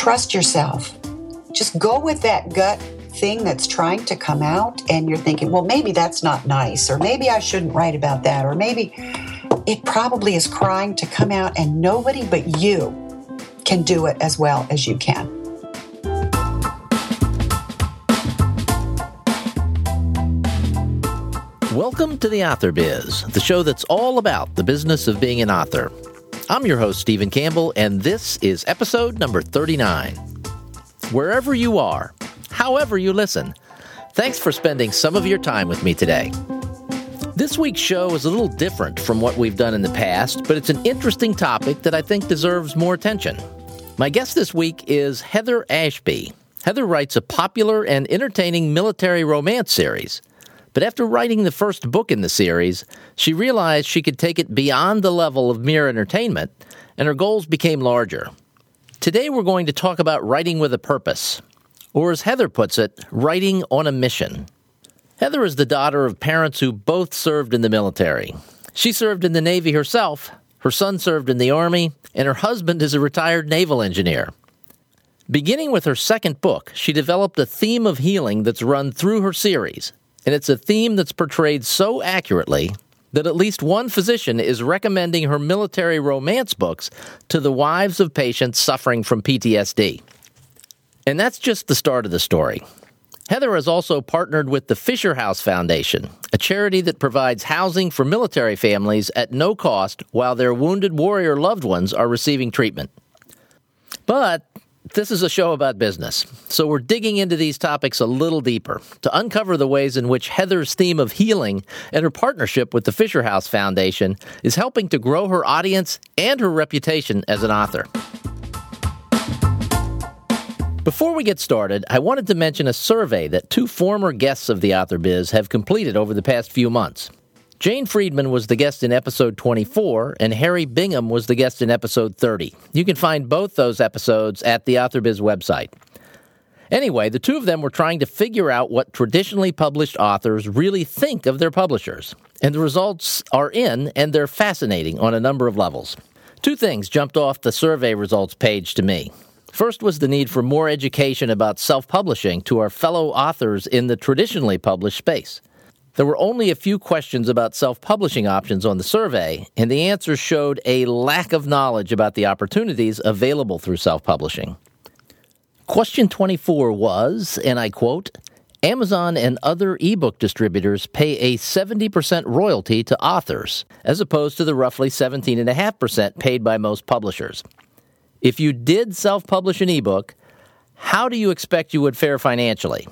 trust yourself. Just go with that gut thing that's trying to come out, and you're thinking, well, maybe that's not nice, or maybe I shouldn't write about that, or maybe it probably is crying to come out, and nobody but you can do it as well as you can. Welcome to the Author Biz, the show that's all about the business of being an author. I'm your host, Stephen Campbell, and this is episode number 39. Wherever you are, however you listen, thanks for spending some of your time with me today. This week's show is a little different from what we've done in the past, but it's an interesting topic that I think deserves more attention. My guest this week is Heather Ashby. Heather writes a popular and entertaining military romance series. But after writing the first book in the series, she realized she could take it beyond the level of mere entertainment, and her goals became larger. Today we're going to talk about writing with a purpose, or as Heather puts it, writing on a mission. Heather is the daughter of parents who both served in the military. She served in the Navy herself, her son served in the Army, and her husband is a retired naval engineer. Beginning with her second book, she developed a theme of healing that's run through her series, and it's a theme that's portrayed so accurately that at least one physician is recommending her military romance books to the wives of patients suffering from PTSD. And that's just the start of the story. Heather has also partnered with the Fisher House Foundation, a charity that provides housing for military families at no cost while their wounded warrior loved ones are receiving treatment. But this is a show about business, so we're digging into these topics a little deeper to uncover the ways in which Heather's theme of healing and her partnership with the Fisher House Foundation is helping to grow her audience and her reputation as an author. Before we get started, I wanted to mention a survey that two former guests of the Author Biz have completed over the past few months. Jane Friedman was the guest in episode 24, and Harry Bingham was the guest in episode 30. You can find both those episodes at the AuthorBiz website. Anyway, the two of them were trying to figure out what traditionally published authors really think of their publishers. And the results are in, and they're fascinating on a number of levels. Two things jumped off the survey results page to me. First was the need for more education about self publishing to our fellow authors in the traditionally published space. There were only a few questions about self publishing options on the survey, and the answers showed a lack of knowledge about the opportunities available through self publishing. Question 24 was, and I quote, Amazon and other ebook distributors pay a 70% royalty to authors, as opposed to the roughly 17.5% paid by most publishers. If you did self publish an ebook, how do you expect you would fare financially?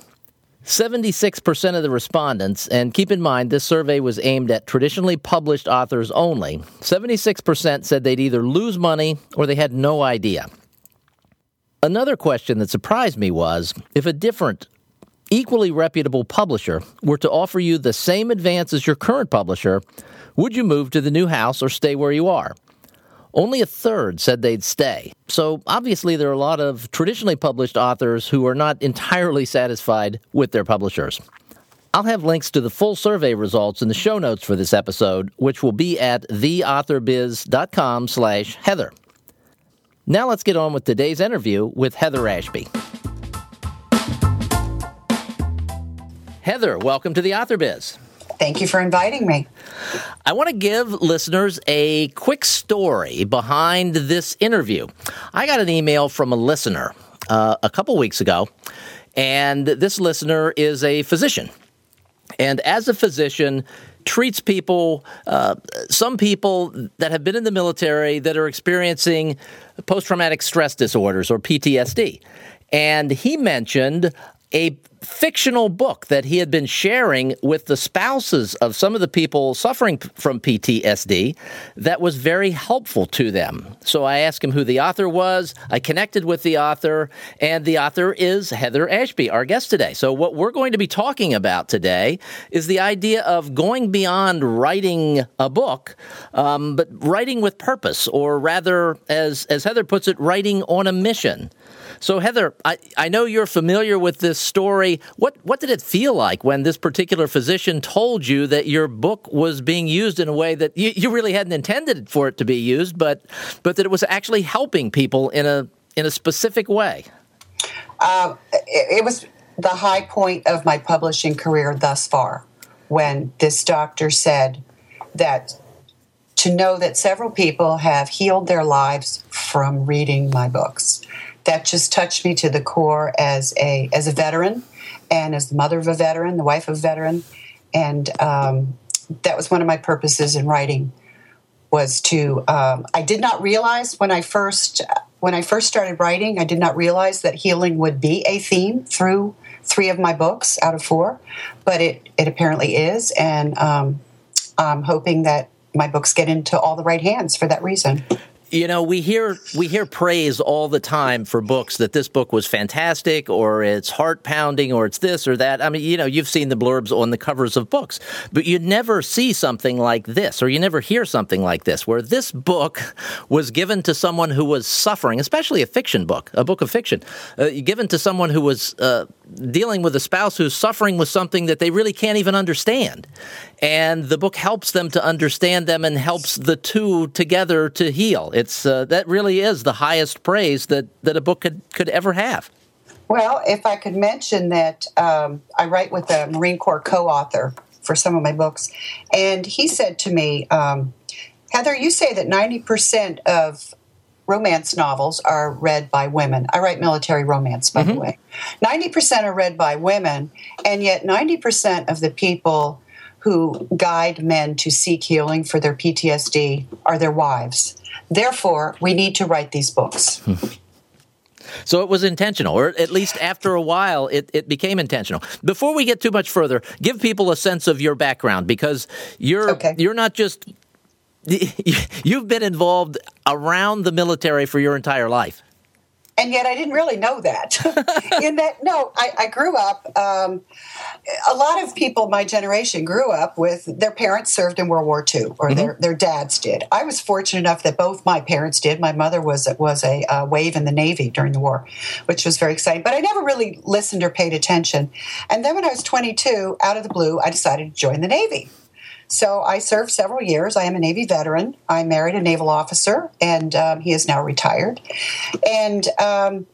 76% of the respondents, and keep in mind this survey was aimed at traditionally published authors only, 76% said they'd either lose money or they had no idea. Another question that surprised me was if a different, equally reputable publisher were to offer you the same advance as your current publisher, would you move to the new house or stay where you are? Only a third said they'd stay. So obviously, there are a lot of traditionally published authors who are not entirely satisfied with their publishers. I'll have links to the full survey results in the show notes for this episode, which will be at theauthorbiz.com slash Heather. Now let's get on with today's interview with Heather Ashby. Heather, welcome to the Author Biz. Thank you for inviting me. I want to give listeners a quick story behind this interview. I got an email from a listener uh, a couple weeks ago, and this listener is a physician. And as a physician, treats people, uh, some people that have been in the military that are experiencing post traumatic stress disorders or PTSD. And he mentioned a fictional book that he had been sharing with the spouses of some of the people suffering from PTSD that was very helpful to them. So I asked him who the author was. I connected with the author, and the author is Heather Ashby, our guest today. So, what we're going to be talking about today is the idea of going beyond writing a book, um, but writing with purpose, or rather, as, as Heather puts it, writing on a mission. So, Heather, I, I know you're familiar with this story. What, what did it feel like when this particular physician told you that your book was being used in a way that you, you really hadn't intended for it to be used, but, but that it was actually helping people in a, in a specific way? Uh, it, it was the high point of my publishing career thus far when this doctor said that to know that several people have healed their lives from reading my books. That just touched me to the core as a as a veteran and as the mother of a veteran, the wife of a veteran, and um, that was one of my purposes in writing was to um, I did not realize when I first when I first started writing, I did not realize that healing would be a theme through three of my books out of four, but it it apparently is, and um, I'm hoping that my books get into all the right hands for that reason. You know, we hear we hear praise all the time for books that this book was fantastic or it's heart pounding or it's this or that. I mean, you know, you've seen the blurbs on the covers of books, but you never see something like this or you never hear something like this where this book was given to someone who was suffering, especially a fiction book, a book of fiction, uh, given to someone who was uh, dealing with a spouse who's suffering with something that they really can't even understand. And the book helps them to understand them and helps the two together to heal. It's uh, that really is the highest praise that, that a book could, could ever have. Well, if I could mention that um, I write with a Marine Corps co author for some of my books, and he said to me, um, Heather, you say that 90% of romance novels are read by women. I write military romance, by mm-hmm. the way. 90% are read by women, and yet 90% of the people who guide men to seek healing for their PTSD are their wives. Therefore, we need to write these books. So it was intentional, or at least after a while, it, it became intentional. Before we get too much further, give people a sense of your background because you're okay. you're not just you've been involved around the military for your entire life and yet I didn't really know that. in that, no, I, I grew up. Um, a lot of people my generation grew up with their parents served in World War II, or mm-hmm. their their dads did. I was fortunate enough that both my parents did. My mother was was a uh, wave in the Navy during the war, which was very exciting. But I never really listened or paid attention. And then when I was 22, out of the blue, I decided to join the Navy. So I served several years. I am a Navy veteran. I married a naval officer, and um, he is now retired. And um,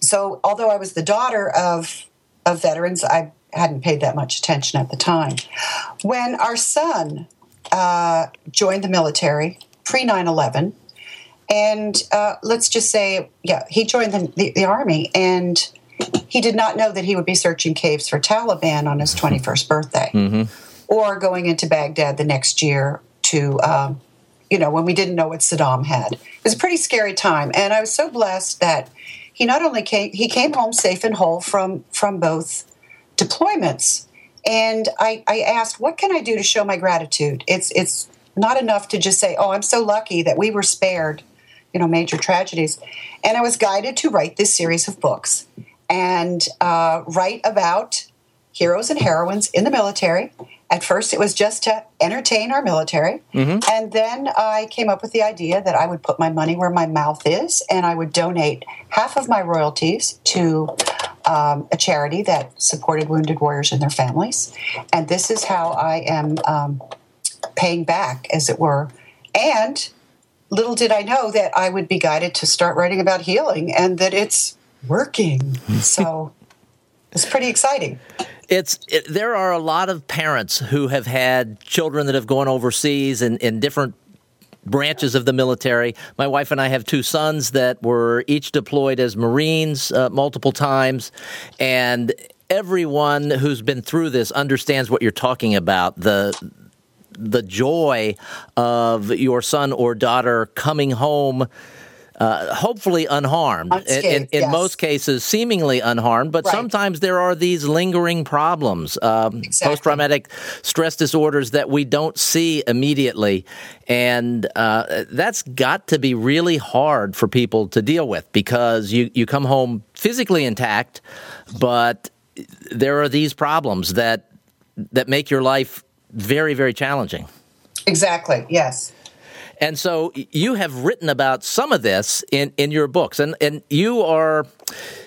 so, although I was the daughter of of veterans, I hadn't paid that much attention at the time. When our son uh, joined the military pre 9 11, and uh, let's just say, yeah, he joined the, the, the army and he did not know that he would be searching caves for Taliban on his 21st birthday. Mm-hmm or going into Baghdad the next year to, um, you know, when we didn't know what Saddam had. It was a pretty scary time, and I was so blessed that he not only came he came home safe and whole from from both deployments. And I, I asked, what can I do to show my gratitude? It's it's not enough to just say, oh, I'm so lucky that we were spared, you know, major tragedies. And I was guided to write this series of books and uh, write about heroes and heroines in the military at first, it was just to entertain our military. Mm-hmm. And then I came up with the idea that I would put my money where my mouth is and I would donate half of my royalties to um, a charity that supported wounded warriors and their families. And this is how I am um, paying back, as it were. And little did I know that I would be guided to start writing about healing and that it's working. so it's pretty exciting. It's it, there are a lot of parents who have had children that have gone overseas in, in different branches of the military. My wife and I have two sons that were each deployed as Marines uh, multiple times, and everyone who's been through this understands what you're talking about. The the joy of your son or daughter coming home uh, hopefully unharmed. Unscathed, in, in yes. most cases, seemingly unharmed, but right. sometimes there are these lingering problems, um, exactly. post traumatic stress disorders that we don't see immediately. And uh, that's got to be really hard for people to deal with because you, you come home physically intact, but there are these problems that that make your life very, very challenging. Exactly, yes. And so you have written about some of this in, in your books, and, and you are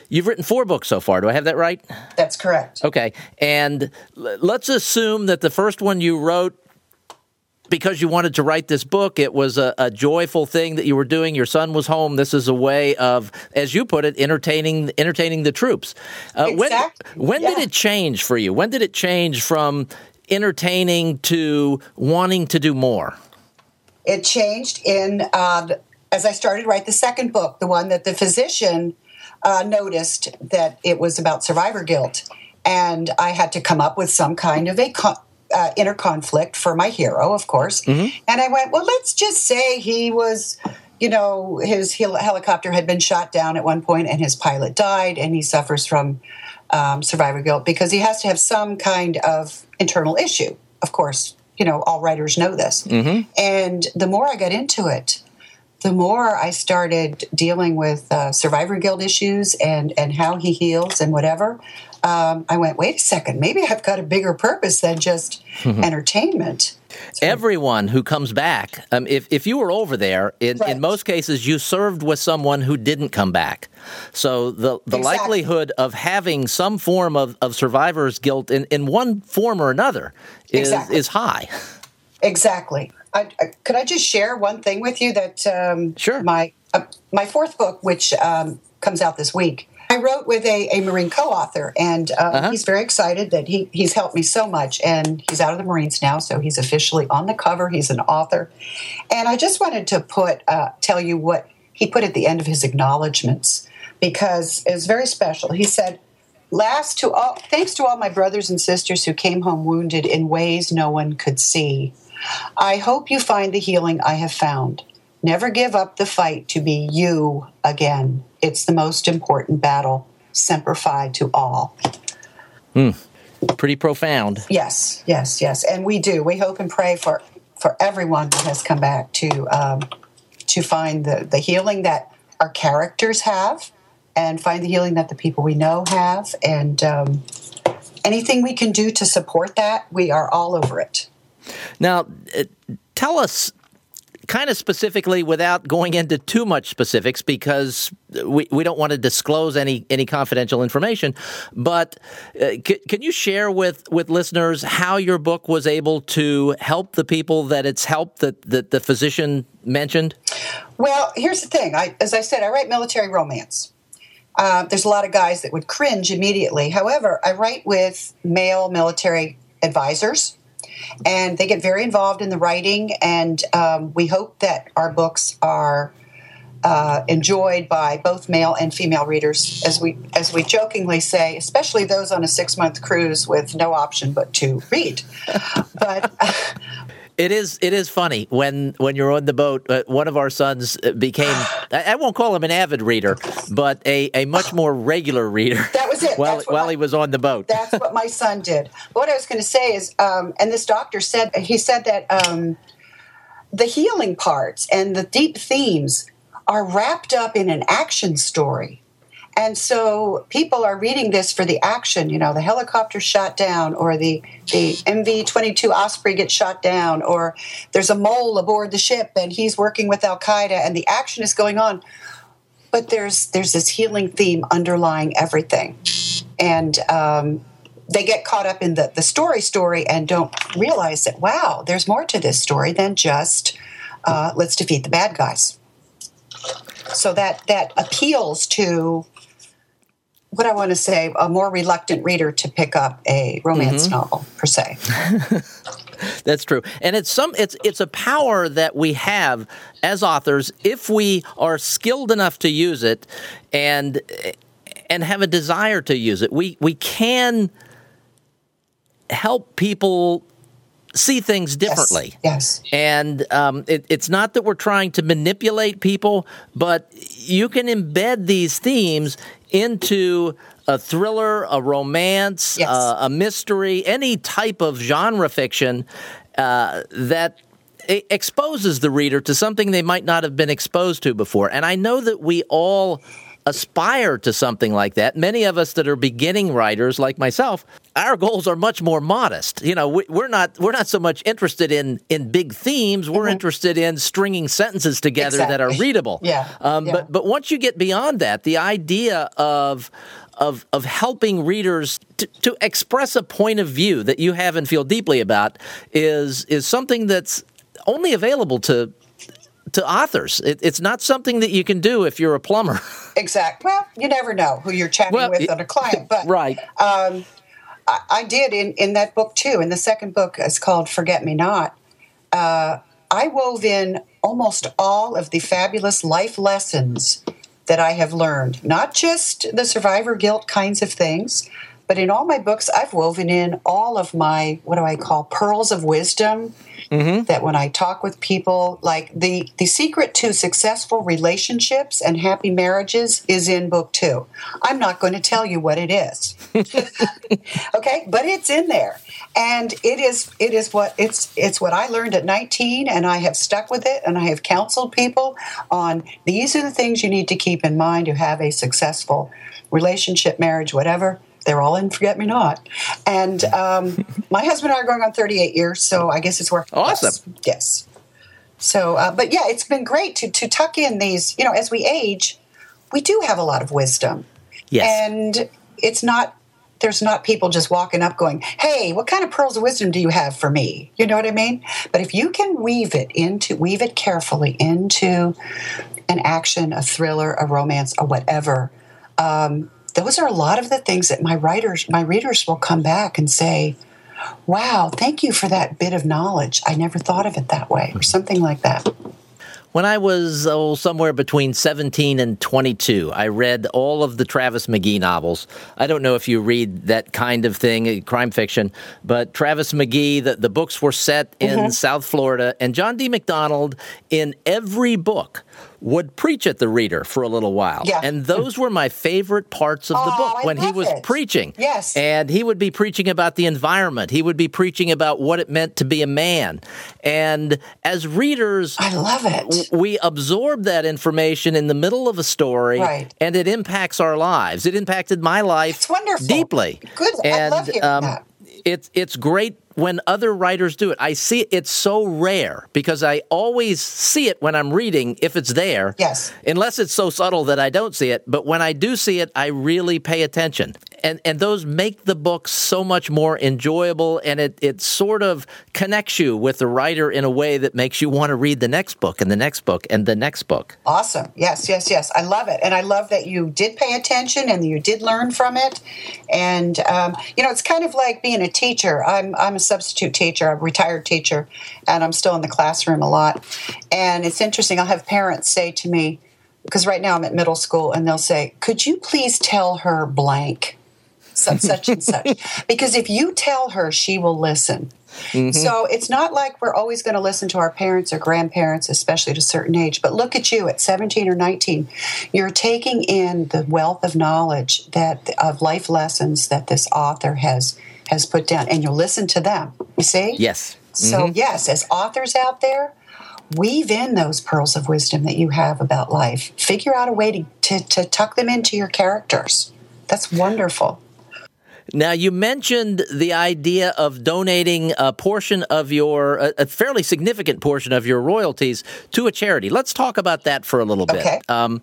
you've written four books so far. Do I have that right? That's correct. Okay, and let's assume that the first one you wrote because you wanted to write this book. It was a, a, joyful thing that you were doing. Your son was home. This is a way of, as you put it, entertaining entertaining the troops. Uh, exactly. When, when yeah. did it change for you? When did it change from entertaining to wanting to do more? It changed in uh, as I started to write the second book, the one that the physician uh, noticed that it was about survivor guilt, and I had to come up with some kind of a uh, inner conflict for my hero, of course. Mm-hmm. And I went, well, let's just say he was, you know, his hel- helicopter had been shot down at one point and his pilot died and he suffers from um, survivor guilt because he has to have some kind of internal issue. Of course, you know, all writers know this. Mm-hmm. And the more I got into it, the more I started dealing with uh, survivor guilt issues and, and how he heals and whatever, um, I went, wait a second, maybe I've got a bigger purpose than just mm-hmm. entertainment. So, Everyone who comes back, um, if, if you were over there, in, right. in, most cases, you served with someone who didn't come back. So the, the exactly. likelihood of having some form of, of survivor's guilt in, in one form or another is, exactly. is high. Exactly. I, I, could I just share one thing with you that um, sure. my uh, my fourth book, which um, comes out this week, I wrote with a, a Marine co-author, and uh, uh-huh. he's very excited that he he's helped me so much, and he's out of the Marines now, so he's officially on the cover. He's an author, and I just wanted to put uh, tell you what he put at the end of his acknowledgments because it was very special. He said. Last to all, thanks to all my brothers and sisters who came home wounded in ways no one could see. I hope you find the healing I have found. Never give up the fight to be you again. It's the most important battle. Semper Fi to all. Hmm. Pretty profound. Yes, yes, yes. And we do. We hope and pray for, for everyone who has come back to, um, to find the, the healing that our characters have and find the healing that the people we know have. And um, anything we can do to support that, we are all over it. Now, uh, tell us kind of specifically without going into too much specifics because we, we don't want to disclose any any confidential information but uh, c- can you share with with listeners how your book was able to help the people that it's helped that, that the physician mentioned? Well here's the thing. I, as i said i write military romance. Uh, there's a lot of guys that would cringe immediately. However i write with male military advisors and they get very involved in the writing. And um, we hope that our books are uh, enjoyed by both male and female readers, as we as we jokingly say, especially those on a six month cruise with no option but to read. but it is it is funny when when you're on the boat. Uh, one of our sons uh, became I, I, won't call him an avid reader, but a, a much more regular reader. Was it. While while my, he was on the boat. That's what my son did. What I was going to say is, um, and this doctor said he said that um, the healing parts and the deep themes are wrapped up in an action story. And so people are reading this for the action, you know, the helicopter shot down, or the, the MV 22 Osprey gets shot down, or there's a mole aboard the ship and he's working with Al Qaeda and the action is going on. But there's, there's this healing theme underlying everything. And um, they get caught up in the, the story story and don't realize that, wow, there's more to this story than just uh, let's defeat the bad guys. So that, that appeals to what I want to say, a more reluctant reader to pick up a romance mm-hmm. novel per se. That's true, and it's some it's it's a power that we have as authors if we are skilled enough to use it, and and have a desire to use it. We we can help people see things differently. Yes. yes. And um, it, it's not that we're trying to manipulate people, but you can embed these themes into a thriller, a romance, yes. uh, a mystery, any type of genre fiction uh, that exposes the reader to something they might not have been exposed to before. And I know that we all aspire to something like that. Many of us that are beginning writers, like myself, our goals are much more modest. You know, we, are not we're not so much interested in in big themes. We're mm-hmm. interested in stringing sentences together exactly. that are readable. yeah. Um, yeah. But but once you get beyond that, the idea of of of helping readers to, to express a point of view that you have and feel deeply about is is something that's only available to to authors. It, it's not something that you can do if you're a plumber. Exactly. Well, you never know who you're chatting Well, with on a client, but right. um, I, I did in, in that book too. In the second book, it's called Forget Me Not. Uh, I wove in almost all of the fabulous life lessons that I have learned, not just the survivor guilt kinds of things, but in all my books, I've woven in all of my, what do I call, pearls of wisdom. Mm-hmm. That when I talk with people, like the, the secret to successful relationships and happy marriages is in book two. I'm not going to tell you what it is okay but it's in there and it is it is what it's it's what i learned at 19 and i have stuck with it and i have counseled people on these are the things you need to keep in mind to have a successful relationship marriage whatever they're all in forget me not and um, my husband and i are going on 38 years so i guess it's worth Awesome. yes, yes. so uh, but yeah it's been great to to tuck in these you know as we age we do have a lot of wisdom Yes. and it's not there's not people just walking up going hey what kind of pearls of wisdom do you have for me you know what i mean but if you can weave it into weave it carefully into an action a thriller a romance or whatever um, those are a lot of the things that my writers my readers will come back and say wow thank you for that bit of knowledge i never thought of it that way or something like that When I was oh, somewhere between 17 and 22, I read all of the Travis McGee novels. I don't know if you read that kind of thing, uh, crime fiction, but Travis McGee, the, the books were set in South Florida, and John D. MacDonald, in every book, would preach at the reader for a little while. Yeah. And those were my favorite parts of the Oh, book I when he was it. preaching. Yes. And he would be preaching about the environment. He would be preaching about what it meant to be a man. And as readers, i love it we absorb that information in the middle of a story Right. and it impacts our lives. It impacted my life It's wonderful. deeply. Good. I And love hearing um, that. it's it's great when other writers do it. I see it, it's so rare because I always see it when I'm reading if it's there. Yes. Unless it's so subtle that I don't see it, but when I do see it, I really pay attention. And and those make the book so much more enjoyable and it it sort of connects you with the writer in a way that makes you want to read the next book and the next book and the next book. Awesome. Yes, yes, yes. I love it. And I love that you did pay attention and you did learn from it. And, um, you know, it's kind of like being a teacher. I'm, I'm a substitute teacher, a retired teacher, and I'm still in the classroom a lot. And it's interesting. I'll have parents say to me, because right now I'm at middle school, and they'll say, Could you please tell her blank? Such, such and such. Because if you tell her, she will listen. Mm-hmm. So it's not like we're always going to listen to our parents or grandparents, especially at a certain age. But look at you at 17 or 19. You're taking in the wealth of knowledge that of life lessons that this author has has put down, and you'll listen to them. You see? Yes. So mm-hmm. yes, as authors out there, weave in those pearls of wisdom that you have about life. Figure out a way to, to, to tuck them into your characters. That's wonderful. Now, you mentioned the idea of donating a portion of your, a, fairly significant portion of your royalties to a charity. Let's talk about that for a little bit. Okay. Um,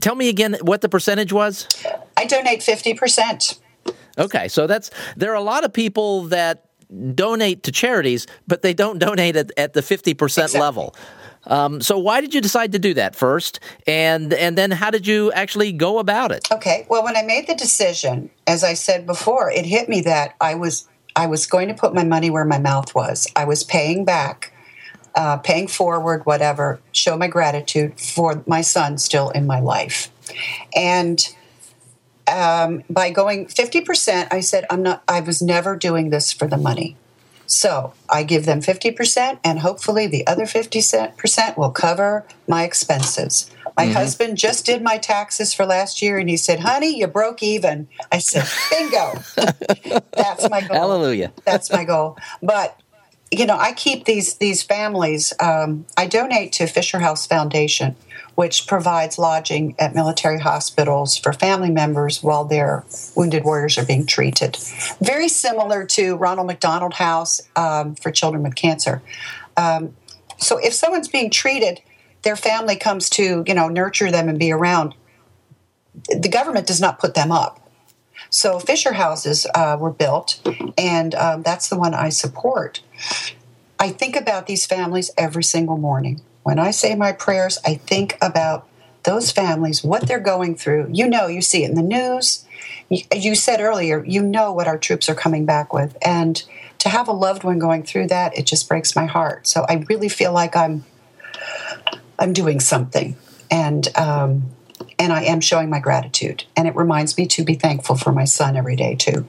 tell me again what the percentage was. I donate 50%. Okay, so that's there are a lot of people that donate to charities, but they don't donate at, at the fifty percent Exactly. level. Um, so why did you decide to do that first, and and then how did you actually go about it? Okay. Well, when I made the decision, as I said before, it hit me that I was I was going to put my money where my mouth was. I was paying back, uh, paying forward, whatever. Show my gratitude for my son still in my life, and um, by going fifty percent, I said I'm not. I was never doing this for the money. So I give them 50%, and hopefully the other 50% will cover my expenses. My husband just did my taxes for last year, and he said, Honey, you broke even. I said, Bingo. That's my goal. Hallelujah. That's my goal. But you know, I keep these these families. Um, I donate to Fisher House Foundation, which provides lodging at military hospitals for family members while their wounded warriors are being treated. Very similar to Ronald McDonald House um, for children with cancer. Um, so if someone's being treated, their family comes to you know nurture them and be around. The government does not put them up. So Fisher houses uh, were built, and um, that's the one I support. I think about these families every single morning. When I say my prayers, I think about those families, what they're going through. You know, you see it in the news. You said earlier, you know what our troops are coming back with. And to have a loved one going through that, it just breaks my heart. So I really feel like I'm I'm doing something. And um, and I am showing my gratitude. And it reminds me to be thankful for my son every day too.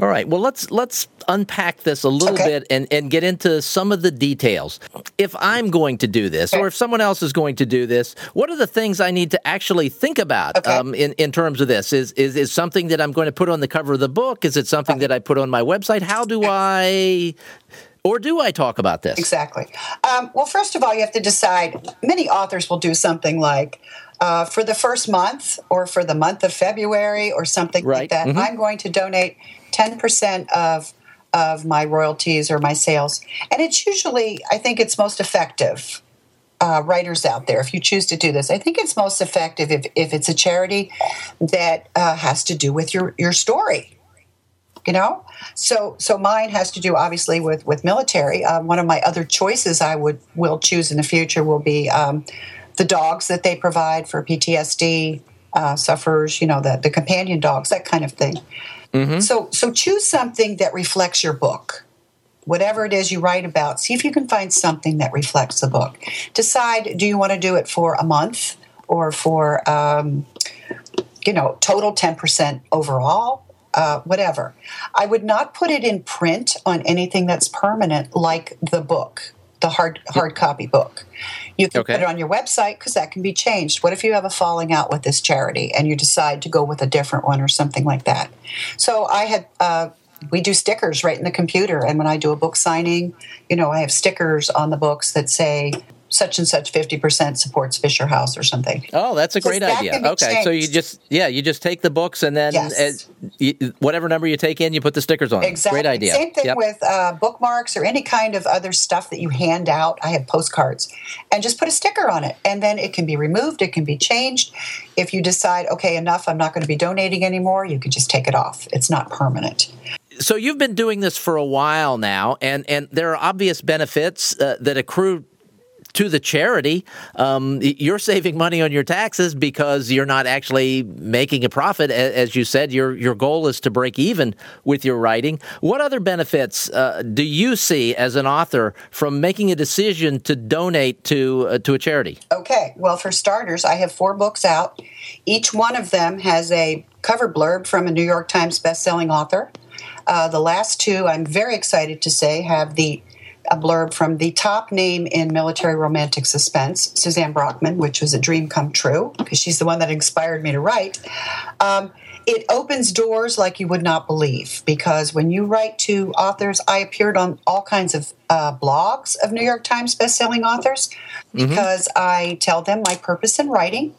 All right. Well, let's let's unpack this a little okay. bit and, and get into some of the details. If I'm going to do this, or if someone else is going to do this, what are the things I need to actually think about okay. um, in in terms of this? Is is is something that I'm going to put on the cover of the book? Is it something that I put on my website? How do I? Or do I talk about this? Exactly. Um, well, first of all, you have to decide. Many authors will do something like, uh, for the first month or for the month of February or something right. like that, mm-hmm. I'm going to donate 10% of of my royalties or my sales. And it's usually, I think it's most effective. Uh, writers out there, if you choose to do this, I think it's most effective if, if it's a charity that uh, has to do with your, your story. You know, so so mine has to do obviously with with military. Um, one of my other choices I would will choose in the future will be um, the dogs that they provide for PTSD uh, sufferers. You know, the the companion dogs, that kind of thing. Mm-hmm. So, so choose something that reflects your book. Whatever it is you write about, see if you can find something that reflects the book. Decide do you want to do it for a month or for, um, you know, total 10% overall, uh, whatever. I would not put it in print on anything that's permanent like the book the hard hard copy book. You can okay. put it on your website because that can be changed. What if you have a falling out with this charity and you decide to go with a different one or something like that? So I had. Uh, we do stickers right in the computer, and when I do a book signing, you know, I have stickers on the books that say such and such 50% supports Fisher House or something. Oh, that's a great idea. Okay. Changed. So you just, yeah, you just take the books and then yes. whatever number you take in, you put the stickers on. Exactly. Great idea. Same thing yep. with uh, bookmarks or any kind of other stuff that you hand out. I have postcards and just put a sticker on it. And then it can be removed, it can be changed. If you decide, okay, enough, I'm not going to be donating anymore, you can just take it off. It's not permanent so you've been doing this for a while now, and, and there are obvious benefits uh, that accrue to the charity, um, you're saving money on your taxes because you're not actually making a profit. As you said, your your goal is to break even with your writing. What other benefits uh, do you see as an author from making a decision to donate to uh, to a charity? Okay, well, for starters, I have four books out. Each one of them has a cover blurb from a New York Times best-selling author. Uh, the last two, I'm very excited to say, have the a blurb from the top name in military romantic suspense, Suzanne Brockmann, which was a dream come true because she's the one that inspired me to write. Um, it opens doors like you would not believe because when you write to authors, I appeared on all kinds of uh, blogs of New York Times bestselling authors mm-hmm. because. I tell them my purpose in writing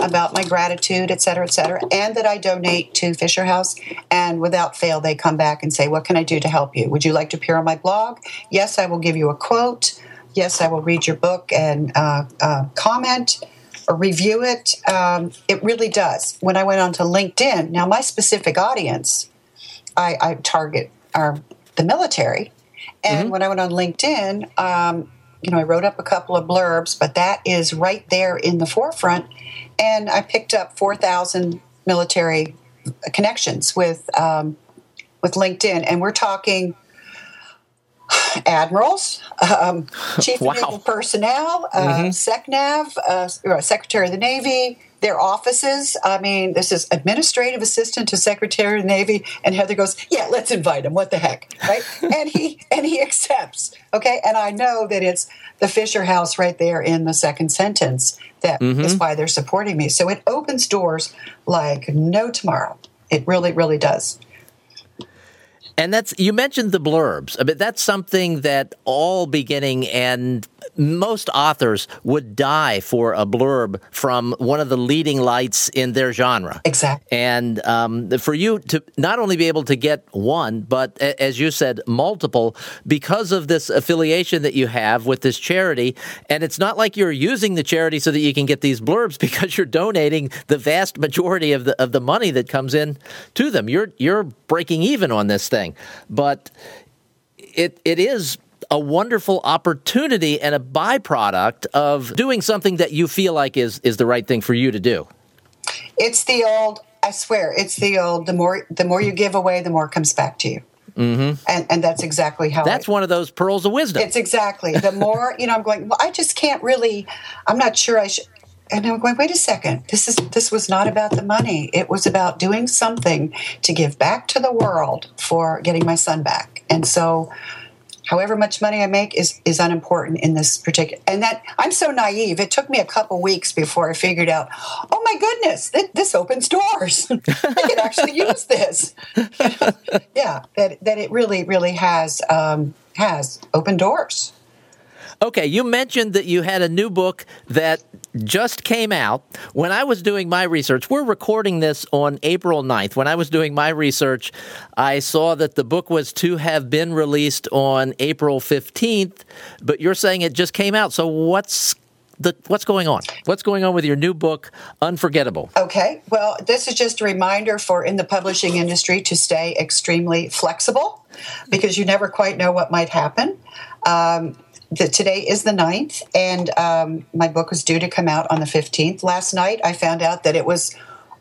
about my gratitude, et cetera, et cetera, and that I donate to Fisher House. And without fail, they come back and say, What can I do to help you? Would you like to appear on my blog? Yes, I will give you a quote. Yes, I will read your book and uh, uh, comment or review it. Um, it really does. When I went on to LinkedIn, now my specific audience, I, I target are the military. And mm-hmm. when I went on LinkedIn, um, you know, I wrote up a couple of blurbs, but that is right there in the forefront. And I picked up 4,000 military connections with um, with LinkedIn, and we're talking admirals, um, chief wow. of naval personnel, uh, mm-hmm. SECNAV, uh, Secretary of the Navy, their offices. I mean, this is administrative assistant to Secretary of the Navy, and Heather goes, "Yeah, let's invite him. What the heck, right?" and he and he accepts. Okay, and I know that it's the Fisher House right there in the second sentence. That mm-hmm. is why they're supporting me. So it opens doors like no tomorrow. It really, really does. And that's you mentioned the blurbs. I mean, that's something that all beginning and most authors would die for a blurb from one of the leading lights in their genre. Exactly. And um, for you to not only be able to get one, but as you said, multiple, because of this affiliation that you have with this charity. And it's not like you're using the charity so that you can get these blurbs because you're donating the vast majority of the of the money that comes in to them. You're you're breaking even on this thing, but it it is a wonderful opportunity and a byproduct of doing something that you feel like is is the right thing for you to do. It's the old. I swear, it's the old. The more the more you give away, the more comes back to you. Mm-hmm. And and that's exactly how. That's one of those pearls of wisdom. It's exactly the more you know. I'm going. Well, I just can't really. I'm not sure I should. And I'm going. Wait a second. This is this was not about the money. It was about doing something to give back to the world for getting my son back. And so however much money I make is is unimportant in this particular. And that I'm so naive. It took me a couple weeks before I figured out. Oh my goodness, th- this opens doors. I can actually use this. yeah, that that it really really has um, has opened doors. Okay, you mentioned that you had a new book that just came out. When I was doing my research, we're recording this on April 9th. When I was doing my research, I saw that the book was to have been released on April 15th, but you're saying it just came out. So what's the, what's going on? What's going on with your new book, Unforgettable? Okay, well, this is just a reminder for in the publishing industry to stay extremely flexible because you never quite know what might happen. Um, the, today is the 9th, and um, my book was due to come out on the 15th. Last night, I found out that it was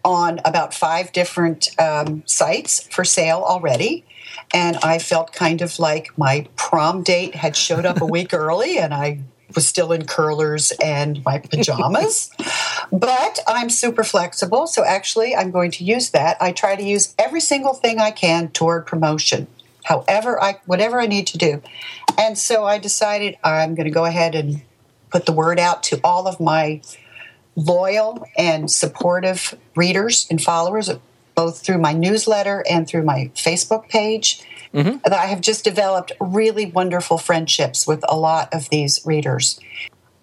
on about five different um, sites for sale already. And I felt kind of like my prom date had showed up a week early, and I was still in curlers and my pajamas. but I'm super flexible. So actually, I'm going to use that. I try to use every single thing I can toward promotion however I whatever I need to do. And so I decided I'm going to go ahead and put the word out to all of my loyal and supportive readers and followers both through my newsletter and through my Facebook page. Mm-hmm. That I have just developed really wonderful friendships with a lot of these readers.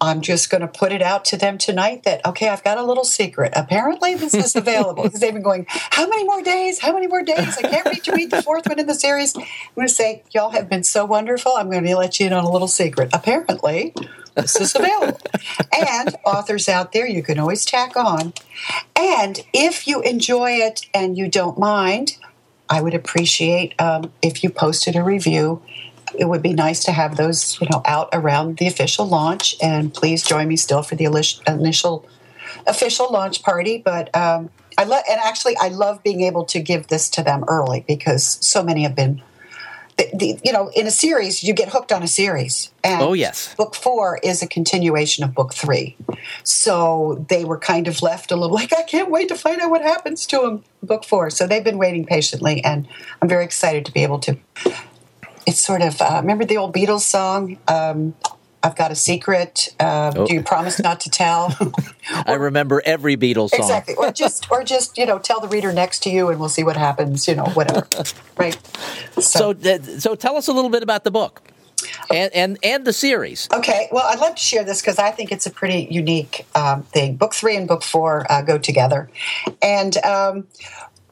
I'm just going to put it out to them tonight that, okay, I've got a little secret. Apparently, this is available because they've been going, how many more days? How many more days? I can't wait to read the fourth one in the series. I'm going to say, y'all have been so wonderful. I'm going to let you in on a little secret. Apparently, this is available. and authors out there, you can always tack on. And if you enjoy it and you don't mind, I would appreciate um, if you posted a review it would be nice to have those, you know, out around the official launch. And please join me still for the initial official launch party. But um, I love, and actually, I love being able to give this to them early because so many have been. The, the, you know, in a series, you get hooked on a series. And oh, yes. Book four is a continuation of book three. So they were kind of left a little like, I can't wait to find out what happens to them, book four. So they've been waiting patiently, and I'm very excited to be able to it's sort of uh, remember the old Beatles song. Um, I've got a secret. Uh, oh. Do you promise not to tell? or, I remember every Beatles song. Exactly, or just, or just, you know, tell the reader next to you, and we'll see what happens. You know, whatever. right. So, so, uh, so tell us a little bit about the book. And, and and the series. Okay, well, I'd love to share this because I think it's a pretty unique um, thing. Book three and book four uh, go together, and um,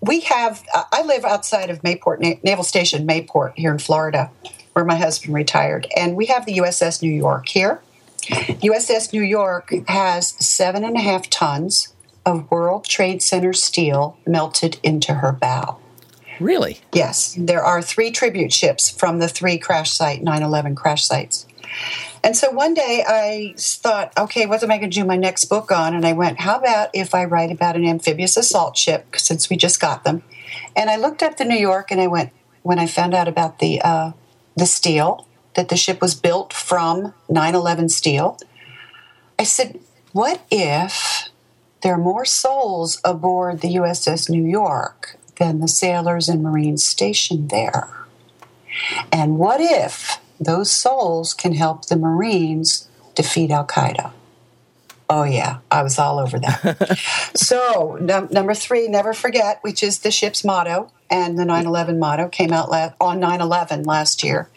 we have, uh, I live outside of Mayport, Naval Station Mayport here in Florida, where my husband retired. And we have the USS New York here. USS New York has seven and a half tons of World Trade Center steel melted into her bow. Really? Yes. There are three tribute ships from the three crash site, 9 11 crash sites. And so one day I thought, okay, what am I going to do my next book on? And I went, how about if I write about an amphibious assault ship, since we just got them? And I looked up the New York and I went, when I found out about the, uh, the steel, that the ship was built from 9 11 steel, I said, what if there are more souls aboard the USS New York than the sailors and Marines stationed there? And what if those souls can help the Marines defeat Al Qaeda. Oh, yeah, I was all over that. so, number three, never forget, which is the ship's motto, and the 9 11 motto came out la- on 9 11 last year.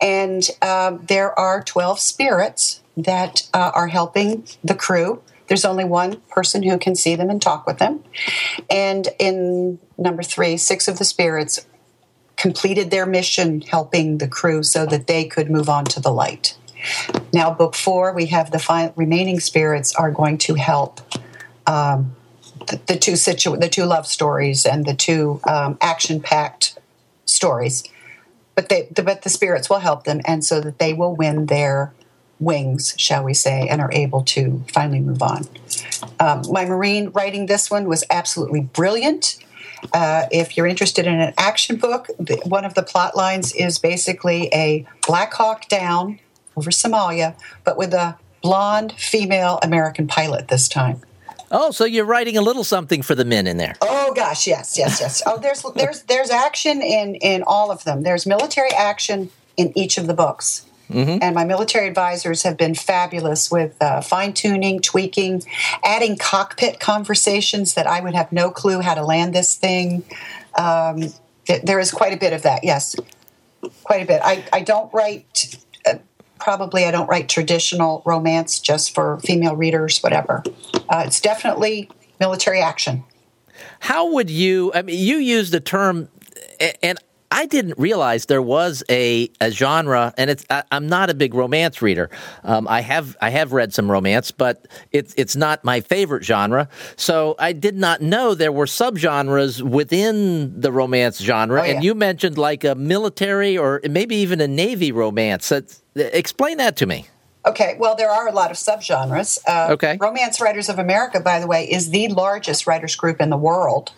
And um, there are 12 spirits that uh, are helping the crew. There's only one person who can see them and talk with them. And in number three, six of the spirits completed their mission helping the crew so that they could move on to the light. Now, book four, we have the final, remaining spirits are going to help um, the, the, two situ- the two love stories and the two um, action packed stories but they but the spirits will help them, and so that they will win their wings, shall we say, and are able to finally move on. Um, my Marine writing this one was absolutely brilliant. Uh, if you're interested in an action book, one of the plot lines is basically a Black Hawk down over Somalia, but with a blonde female American pilot this time. Oh, so you're writing a little something for the men in there. Oh gosh, yes, yes, yes. Oh, there's there's there's action in in all of them. There's military action in each of the books. Mm-hmm. And my military advisors have been fabulous with uh, fine tuning, tweaking, adding cockpit conversations that I would have no clue how to land this thing. Um, th- there is quite a bit of that, yes, quite a bit. I, I don't write, uh, probably, I don't write traditional romance just for female readers, whatever. Uh, it's definitely military action. How would you, I mean, you use the term, and I didn't realize there was a, a genre, and it's I, am not a big romance reader. Um, I have I have read some romance, but it's it's not my favorite genre. So I did not know there were subgenres within the romance genre. Oh, yeah. And you mentioned like a military or maybe even a navy romance. explain that to me. Okay, well, there are a lot of subgenres. Uh, okay. Romance Writers of America, by the way, is the largest writers group in the world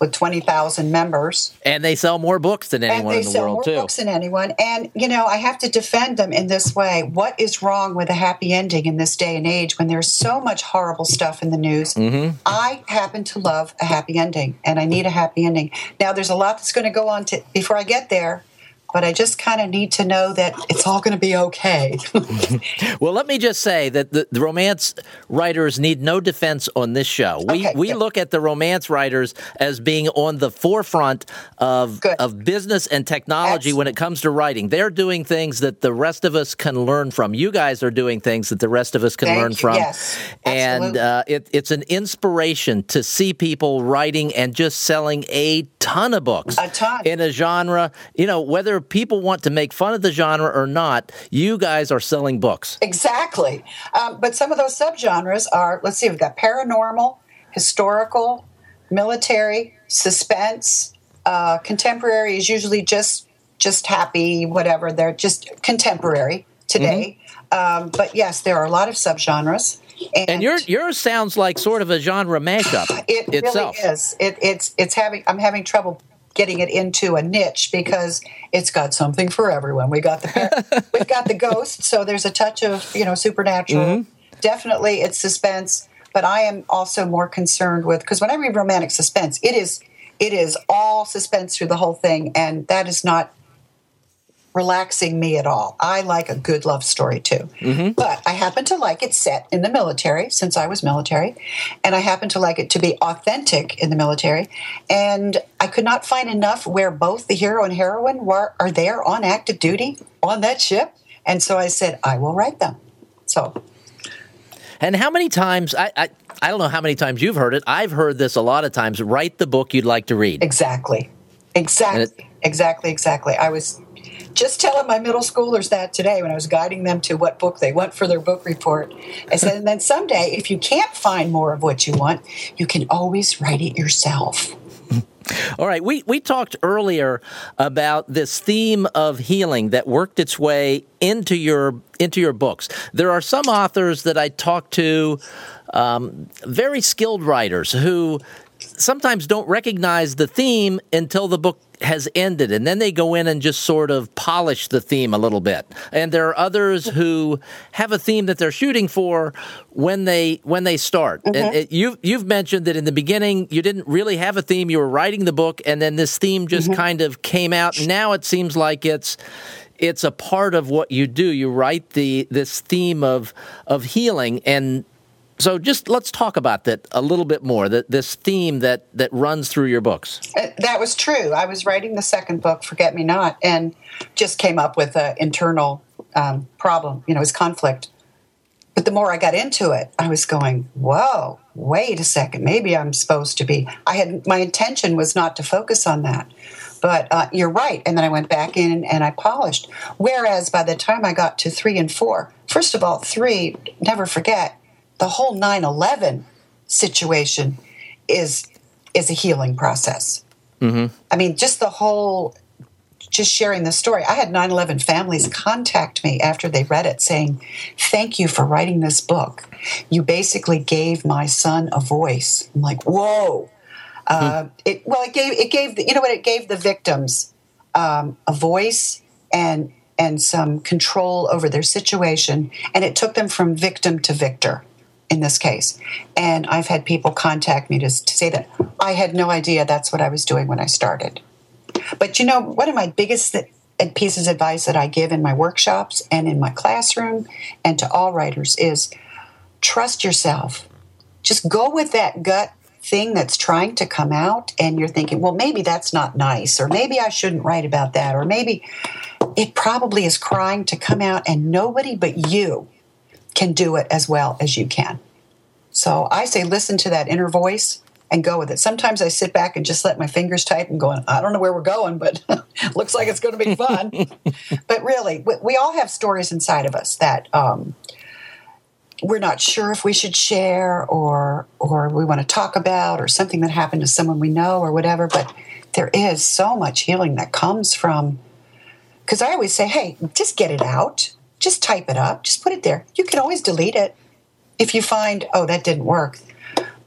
with 20,000 members. And they sell more books than anyone in the world, more too. books than anyone. And, you know, I have to defend them in this way. What is wrong with a happy ending in this day and age when there's so much horrible stuff in the news? Mm-hmm. I happen to love a happy ending, and I need a happy ending. Now, there's a lot that's going to go on to, before I get there but I just kind of need to know that it's all going to be okay. well, let me just say that the, the, romance writers need no defense on this show. We okay, we look at the romance writers as being on the forefront of good. of business and technology when it comes to writing. They're doing things that the rest of us can learn from. You guys are doing things that the rest of us can Thank learn you. from. Yes, and uh, it, it's an inspiration to see people writing and just selling a ton of books a ton. in a genre. You know whether people want to make fun of the genre or not, you guys are selling books. Exactly. Um, but some of those subgenres are let's see, we've got paranormal, historical, military, suspense. Uh, contemporary is usually just just happy, whatever. They're just contemporary today. Mm-hmm. Um, but yes, there are a lot of subgenres. And, and your yours sounds like sort of a genre mashup. It itself. really is. It, it's it's having. I'm having trouble getting it into a niche because it's got something for everyone. We got the we've got the ghost, so there's a touch of you know supernatural. Mm-hmm. Definitely, it's suspense, but I am also more concerned with because when I read romantic suspense, it is it is all suspense through the whole thing, and that is not relaxing me at all. I like a good love story too. Mm-hmm. But I happen to like it set in the military since I was military. And I happen to like it to be authentic in the military. And I could not find enough where both the hero and heroine were are there on active duty on that ship. And so I said, I will write them. So and how many times I, I I don't know how many times you've heard it. I've heard this a lot of times. Write the book you'd like to read. Exactly. Exactly. It, exactly. Exactly. I was just telling my middle schoolers that today when I was guiding them to what book they want for their book report. I said, and then someday, if you can't find more of what you want, you can always write it yourself. All right, we, we talked earlier about this theme of healing that worked its way into your into your books. There are some authors that I talk to, um, very skilled writers who sometimes don't recognize the theme until the book has ended and then they go in and just sort of polish the theme a little bit and there are others who have a theme that they're shooting for when they when they start mm-hmm. and it, you you've mentioned that in the beginning you didn't really have a theme you were writing the book and then this theme just mm-hmm. kind of came out now it seems like it's it's a part of what you do you write the this theme of of healing and so just let's talk about that a little bit more. That this theme that that runs through your books. Uh, that was true. I was writing the second book, Forget Me Not, and just came up with an internal um, problem. You know, it was conflict. But the more I got into it, I was going, "Whoa, wait a second. Maybe I'm supposed to be." I had my intention was not to focus on that. But uh, you're right. And then I went back in and I polished. Whereas by the time I got to three and four, first of all, three, never forget, the whole 9-11 situation is is a healing process. Mm-hmm. I mean, just the whole just sharing the story. I had 9 11 families contact me after they read it saying, Thank you for writing this book. You basically gave my son a voice. I'm like, Whoa. Uh, it, well, it gave, it gave the, you know what, it gave the victims um, a voice and, and some control over their situation. And it took them from victim to victor in this case. And I've had people contact me to, to say that I had no idea that's what I was doing when I started. But you know, one of my biggest uh, pieces of advice that I give in my workshops and in my classroom and to all writers is trust yourself. Just go with that gut thing that's trying to come out and you're thinking, well, maybe that's not nice, or maybe I shouldn't write about that, or maybe it probably is crying to come out and nobody but you can do it as well as you can. So I say, listen to that inner voice and go with it. Sometimes I sit back and just let my fingers type and going, I don't know where we're going, but looks like it's going to be fun. but really, we, all have stories inside of us that um, we're not sure if we should share or or we want to talk about or something that happened to someone we know or whatever. But there is so much healing that comes from because I always say, hey, just get it out. Just type it up. Just put it there. You can always delete it if you find, oh, that didn't work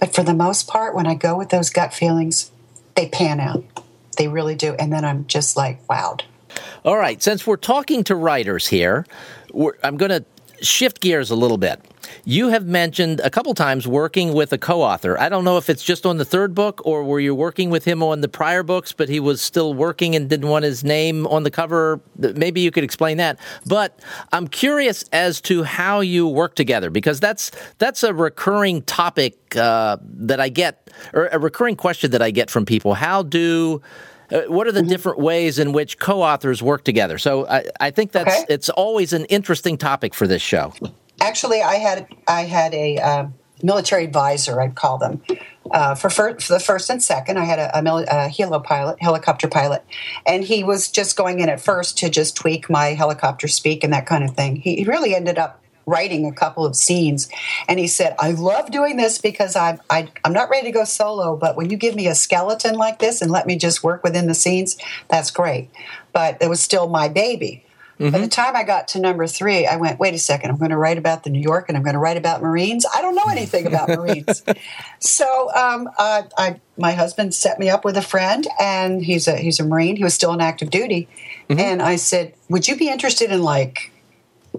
but for the most part, when I go with those gut feelings, they pan out. They really do. And then I'm just like, wowed. All right. Since we're talking to writers here, I'm going to shift gears a little bit. You have mentioned a couple times working with a co-author. I don't know if it's just on the third book or were you working with him on the prior books, but he was still working and didn't want his name on the cover. Maybe you could explain that. But I'm curious as to how you work together because that's that's a recurring topic uh, that I get, or a recurring question that I get from people. How do what are the mm-hmm. different ways in which co-authors work together? So I, I think that's okay. it's always an interesting topic for this show. Actually, I had I had a uh, military advisor. I'd call them uh, for, for, for, the first and second. I had a, a, a helo pilot, helicopter pilot, and he was just going in at first to just tweak my helicopter speak and that kind of thing. He really ended up writing a couple of scenes. And he said i love doing this because I'm, I, i'm not ready to go solo but when you give me a skeleton like this and let me just work within the scenes that's great. But it was still my baby. Mm-hmm. by the time i got to number three i went wait a second i'm going to write about the new york and i'm going to write about marines? I don't know anything about marines. So um, uh, I, my husband set me up with a friend and he's a he's a marine. He was still in active duty. Mm-hmm. and i said would you be interested in like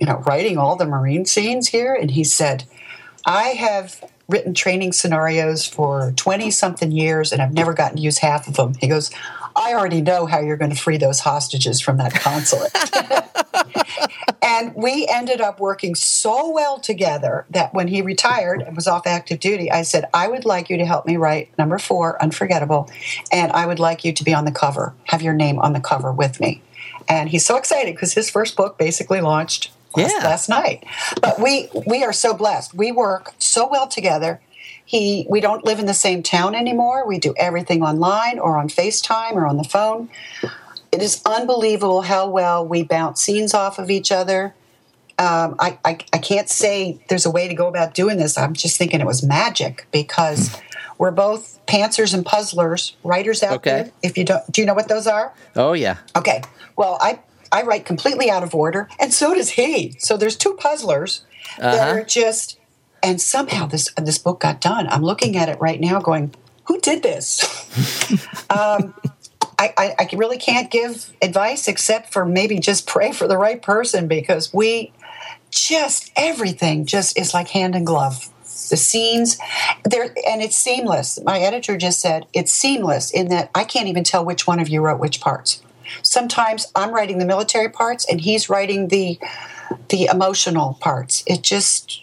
you know, writing all the Marine scenes here? And he said, I have written training scenarios for 20 something years and I've never gotten to use half of them. He goes, I already know how you're going to free those hostages from that consulate. and we ended up working so well together that when he retired and was off active duty, I said, I would like you to help me write number four, Unforgettable, and I would like you to be on the cover, have your name on the cover with me. And he's so excited because his first book basically launched yeah. last night. But we we are so blessed. We work so well together. He we don't live in the same town anymore. We do everything online or on FaceTime or on the phone. It is unbelievable how well we bounce scenes off of each other. Um, I, I, I can't say there's a way to go about doing this. I'm just thinking it was magic because we're both pantsers and puzzlers, writers out okay. there. If you don't, do you know what those are? Oh yeah. Okay. Well, I I write completely out of order, and so does he. So there's two puzzlers uh-huh. that are just, and somehow this this book got done. I'm looking at it right now, going, "Who did this?" um, I, I, I really can't give advice except for maybe just pray for the right person because we just everything just is like hand in glove the scenes there and it's seamless my editor just said it's seamless in that i can't even tell which one of you wrote which parts sometimes I'm writing the military parts and he's writing the the emotional parts. It just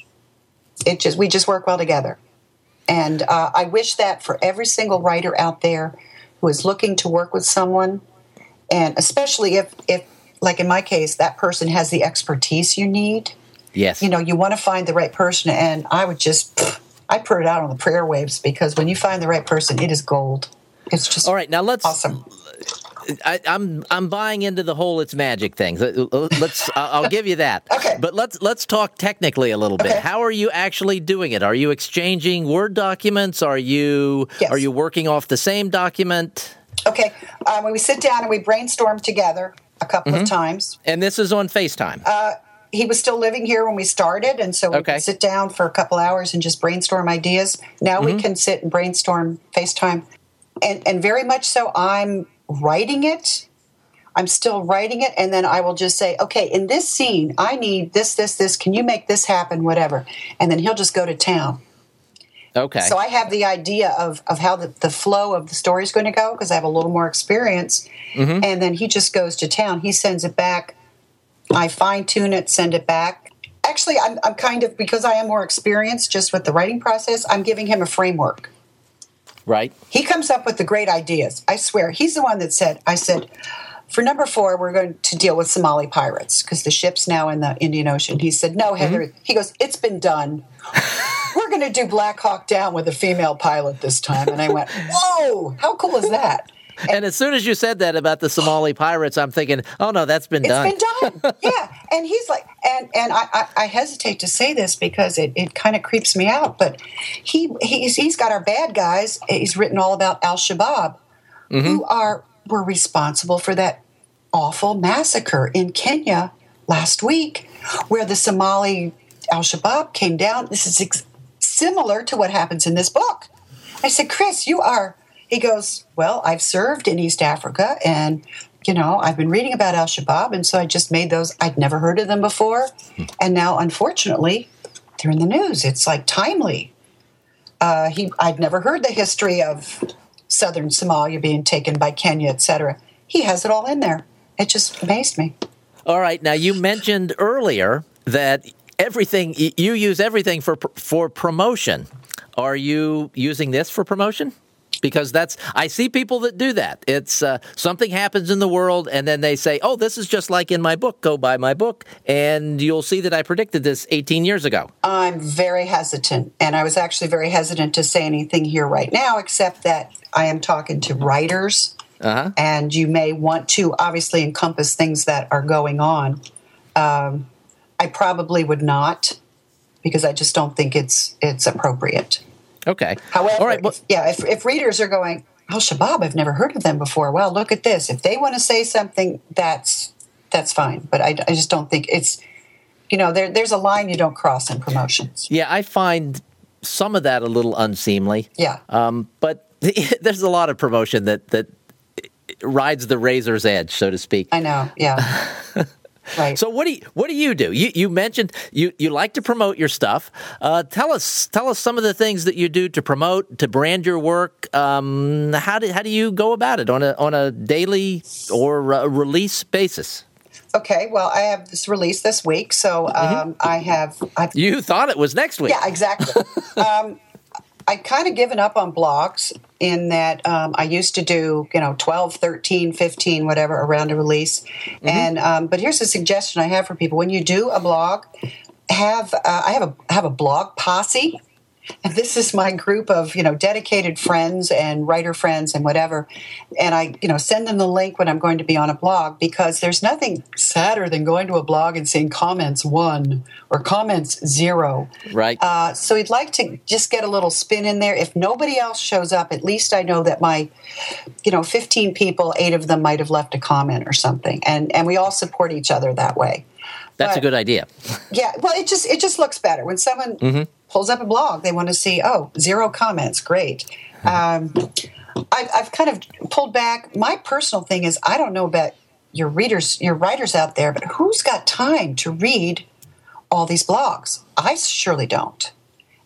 it just we just work well together. And uh, I wish that for every single writer out there who is looking to work with someone, and especially if if like in my case, that person has the expertise you need. Yes. You know, you want to find the right person, and I would just I put it out on the prayer waves because when you find the right person, it is gold. It's just all right. Now let's awesome. I, am I'm, I'm buying into the whole it's magic thing. Let's I'll give you that. okay. But let's let's talk technically a little bit. Okay. How are you actually doing it? Are you exchanging Word documents? Are you yes. are you working off the same document? Okay, um, we sit down and we brainstorm together a couple Mm-hmm. of times. And this is on FaceTime. Uh, he was still living here when we started, and so we Okay. could sit down for a couple hours and just brainstorm ideas. Now Mm-hmm. we can sit and brainstorm FaceTime, and and very much so. I'm writing it. I'm still writing it, and then I will just say, okay, in this scene, I need this, this, this. Can you make this happen? Whatever, and then he'll just go to town. okay. So I have the idea of, of how the, the flow of the story is going to go because I have a little more experience. Mm-hmm. And then he just goes to town. He sends it back. I fine tune it, send it back. Actually, I'm, I'm kind of, because I am more experienced just with the writing process, I'm giving him a framework. Right. He comes up with the great ideas. I swear. He's the one that said, I said, for number four, we're going to deal with Somali pirates because the ship's now in the Indian Ocean. He said, No, mm-hmm. Heather. He goes, It's been done. we're going to do Black Hawk Down with a female pilot this time. And I went, Whoa, how cool is that? And as soon as you said that about the Somali pirates, I'm thinking, oh no, that's been It's done. been done. yeah. And he's like, and and I, I, I hesitate to say this because it, it kind of creeps me out, but he he's, he's got our bad guys. He's written all about Al Shabaab, mm-hmm. who are were responsible for that awful massacre in Kenya last week, where the Somali Al Shabaab came down. This is ex- similar to what happens in this book. I said, Chris, you are. He goes, Well, I've served in East Africa and, you know, I've been reading about Al Shabaab. And so I just made those. I'd never heard of them before. And now, unfortunately, they're in the news. It's like timely. Uh, he, I'd never heard the history of southern Somalia being taken by Kenya, et cetera. He has it all in there. It just amazed me. All right. Now you mentioned earlier that everything you use everything for for promotion. Are you using this for promotion? Because that's I see people that do that. It's uh, something happens in the world, and then they say, "Oh, this is just like in my book. Go buy my book," and you'll see that I predicted this 18 years ago. I'm very hesitant, and I was actually very hesitant to say anything here right now, except that I am talking to writers, Uh-huh. and you may want to obviously encompass things that are going on. Um, I probably would not, because I just don't think it's it's appropriate. Okay. However, All right. Well, if- yeah, if, if readers are going, Al Shabaab, I've never heard of them before. Well, look at this. If they want to say something, that's that's fine. But I, I just don't think it's, you know, there, there's a line you don't cross in promotions. yeah, I find some of that a little unseemly. Yeah. Um, but there's a lot of promotion that that rides the razor's edge, so to speak. I know. Yeah. right. So what do you what do you do? You you mentioned you, you like to promote your stuff. Uh, tell us tell us some of the things that you do to promote to brand your work. Um, how do how do you go about it on a on a daily or uh release basis? okay. Well, I have this release this week, so um, I have. I've, You thought it was next week. yeah, exactly. um, I kind of given up on blogs in that um, I used to do, you know, 12, 13, 15, whatever around a release. And um, but here's a suggestion I have for people: when you do a blog, have uh, I have a have a blog posse. And this is my group of you know dedicated friends and writer friends and whatever, and I you know send them the link when I'm going to be on a blog because there's nothing sadder than going to a blog and seeing comments one or comments zero. Right. Uh, so we'd like to just get a little spin in there. If nobody else shows up, at least I know that my, you know, 15 people, eight of them might have left a comment or something, and and we all support each other that way. That's a good idea. Yeah, well, it just it just looks better when someone pulls up a blog. They want to see, oh, zero comments, great. Um, I, I've kind of pulled back. My personal thing is, I don't know about your readers, your writers out there, but who's got time to read all these blogs? I surely don't.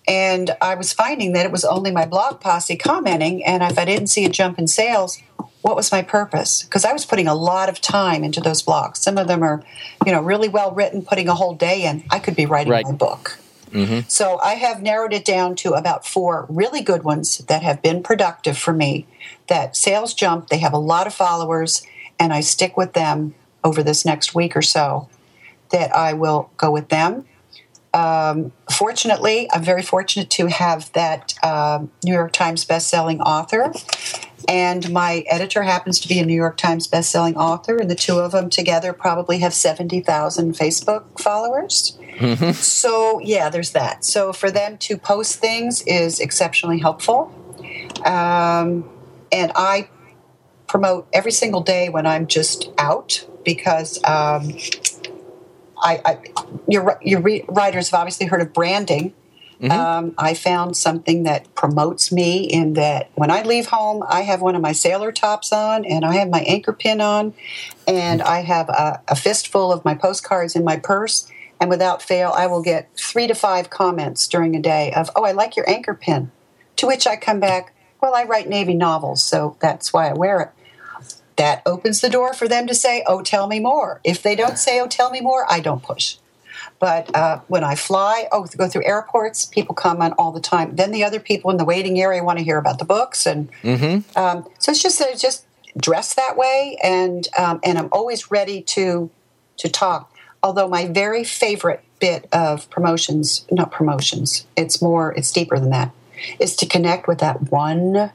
And I was finding that it was only my blog posse commenting, and if I didn't see a jump in sales, what was my purpose? Because I was putting a lot of time into those blogs. Some of them are, you know, really well written, putting a whole day in. I could be writing Right. my book. So I have narrowed it down to about four really good ones that have been productive for me. That sales jump, they have a lot of followers, and I stick with them over this next week or so. That I will go with them. Um, fortunately, I'm very fortunate to have that um New York Times bestselling author, and my editor happens to be a New York Times bestselling author, and the two of them together probably have seventy thousand Facebook followers. So yeah, there's that. So for them to post things is exceptionally helpful, um, and I promote every single day when I'm just out because um, I, I your your writers have obviously heard of branding. Mm-hmm. Um, I found something that promotes me in that when I leave home, I have one of my sailor tops on and I have my anchor pin on, and I have a, a fistful of my postcards in my purse. And without fail, I will get three to five comments during a day of, Oh, I like your anchor pin. To which I come back, Well, I write Navy novels, so that's why I wear it that opens the door for them to say, Oh, tell me more. If they don't say, Oh, tell me more, I don't push. But uh, when I fly, oh, go through airports, people comment all the time. Then the other people in the waiting area want to hear about the books, and mm-hmm. um, so it's just that just dress that way, and um, and I'm always ready to to talk. Although my very favorite bit of promotions, not promotions, it's more, it's deeper than that, is to connect with that one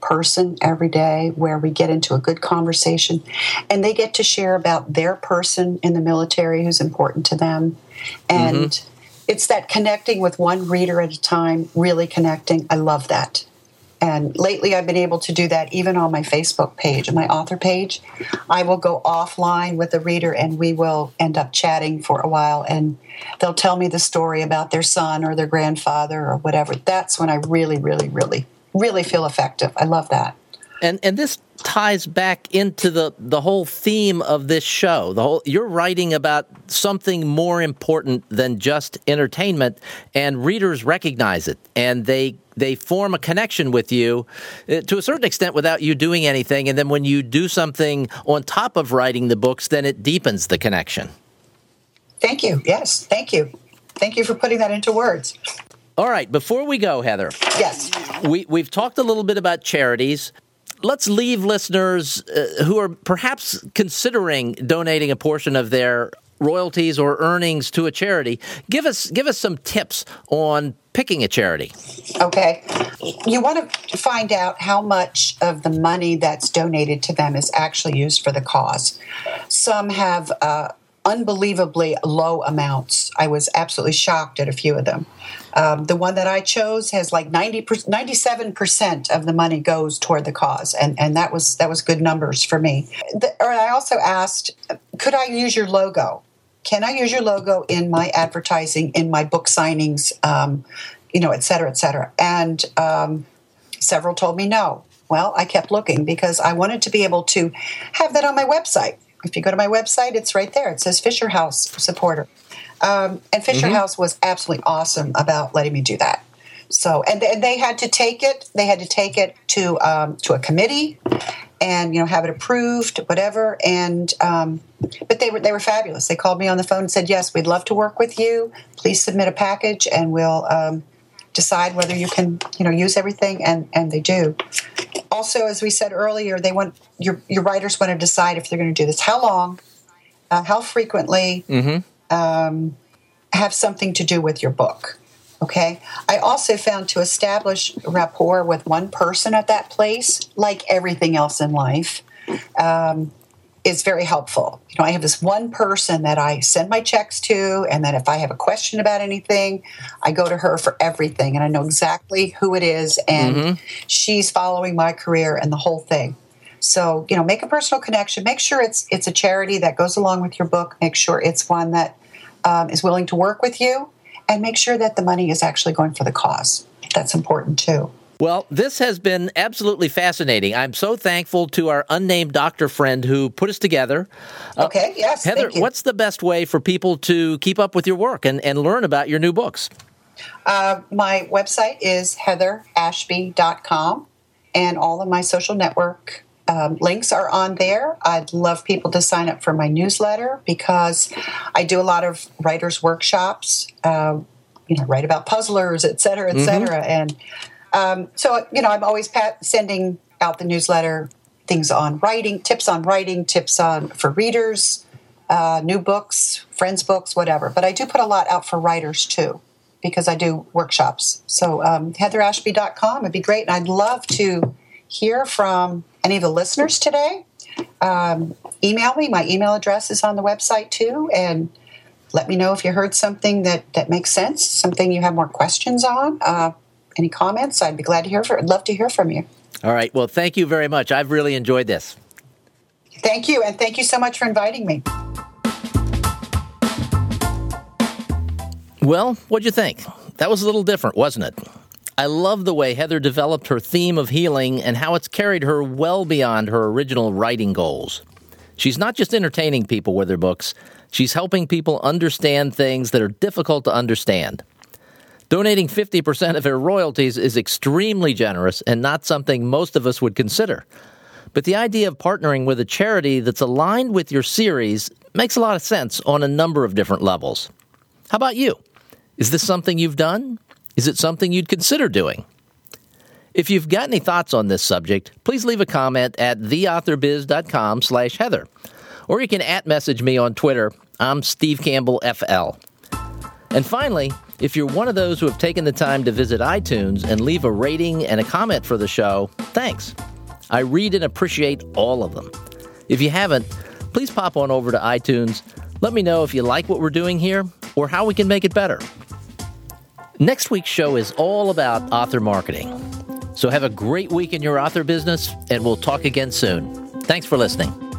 person every day where we get into a good conversation and they get to share about their person in the military who's important to them. And mm-hmm. it's that connecting with one reader at a time, really connecting. I love that. And lately, I've been able to do that even on my Facebook page, my author page. I will go offline with the reader and we will end up chatting for a while. And they'll tell me the story about their son or their grandfather or whatever. That's when I really, really, really really feel effective. I love that. And and this ties back into the the whole theme of this show. The whole you're writing about something more important than just entertainment and readers recognize it and they they form a connection with you uh, to a certain extent without you doing anything and then when you do something on top of writing the books then it deepens the connection. Thank you. Yes, thank you. Thank you for putting that into words. All right, before we go, Heather. Yes. We, we've talked a little bit about charities. Let's leave listeners uh, who are perhaps considering donating a portion of their royalties or earnings to a charity. Give us give us some tips on picking a charity. Okay. You want to find out how much of the money that's donated to them is actually used for the cause. Some have uh, unbelievably low amounts. I was absolutely shocked at a few of them. Um, the one that I chose has like 90 97% of the money goes toward the cause. And, and that was that was good numbers for me. The, or I also asked, could I use your logo? Can I use your logo in my advertising, in my book signings, um, you know, et cetera, et cetera? And um, several told me no. Well, I kept looking because I wanted to be able to have that on my website. If you go to my website, it's right there. It says Fisher House supporter. Um, and Fisher mm-hmm. House was absolutely awesome about letting me do that. So, and, and they had to take it. They had to take it to um, to a committee, and you know have it approved, whatever. And um, but they were they were fabulous. They called me on the phone and said, "Yes, we'd love to work with you. Please submit a package, and we'll um, decide whether you can you know use everything." And and they do. Also, as we said earlier, they want your your writers want to decide if they're going to do this. How long? Uh, how frequently? Mm-hmm um, have something to do with your book. Okay. I also found to establish rapport with one person at that place, like everything else in life, um, is very helpful. You know, I have this one person that I send my checks to, and then if I have a question about anything, I go to her for everything, and I know exactly who it is, and mm-hmm. she's following my career and the whole thing. So, you know, make a personal connection. Make sure it's it's a charity that goes along with your book. Make sure it's one that um, is willing to work with you, and make sure that the money is actually going for the cause. That's important too. Well, this has been absolutely fascinating. I'm so thankful to our unnamed doctor friend who put us together. Uh, okay, uh, yes. Heather, what's the best way for people to keep up with your work and, and learn about your new books? Uh, my website is heatherashby.com, and all of my social network um, links are on there. I'd love people to sign up for my newsletter because I do a lot of writers' workshops. Uh, you know, write about puzzlers, et cetera, et mm-hmm. cetera. And um, so, you know, I'm always pat- sending out the newsletter things on writing, tips on writing, tips on for readers, uh, new books, friends' books, whatever. But I do put a lot out for writers too because I do workshops. So um, heatherashby.com would be great. And I'd love to hear from any of the listeners today, um, email me. My email address is on the website too, and let me know if you heard something that that makes sense, something you have more questions on. Uh, any comments? I'd be glad to hear. For, I'd love to hear from you. All right. Well, thank you very much. I've really enjoyed this. Thank you. And thank you so much for inviting me. Well, what'd you think? That was a little different, wasn't it? I love the way Heather developed her theme of healing and how it's carried her well beyond her original writing goals. She's not just entertaining people with her books, she's helping people understand things that are difficult to understand. Donating 50% of her royalties is extremely generous and not something most of us would consider. But the idea of partnering with a charity that's aligned with your series makes a lot of sense on a number of different levels. How about you? Is this something you've done? Is it something you'd consider doing? If you've got any thoughts on this subject, please leave a comment at theauthorbiz.com slash Heather. Or you can at message me on Twitter. I'm Steve Campbell FL. And finally, if you're one of those who have taken the time to visit iTunes and leave a rating and a comment for the show, thanks. I read and appreciate all of them. If you haven't, please pop on over to iTunes. Let me know if you like what we're doing here or how we can make it better. Next week's show is all about author marketing. So have a great week in your author business, and we'll talk again soon. Thanks for listening.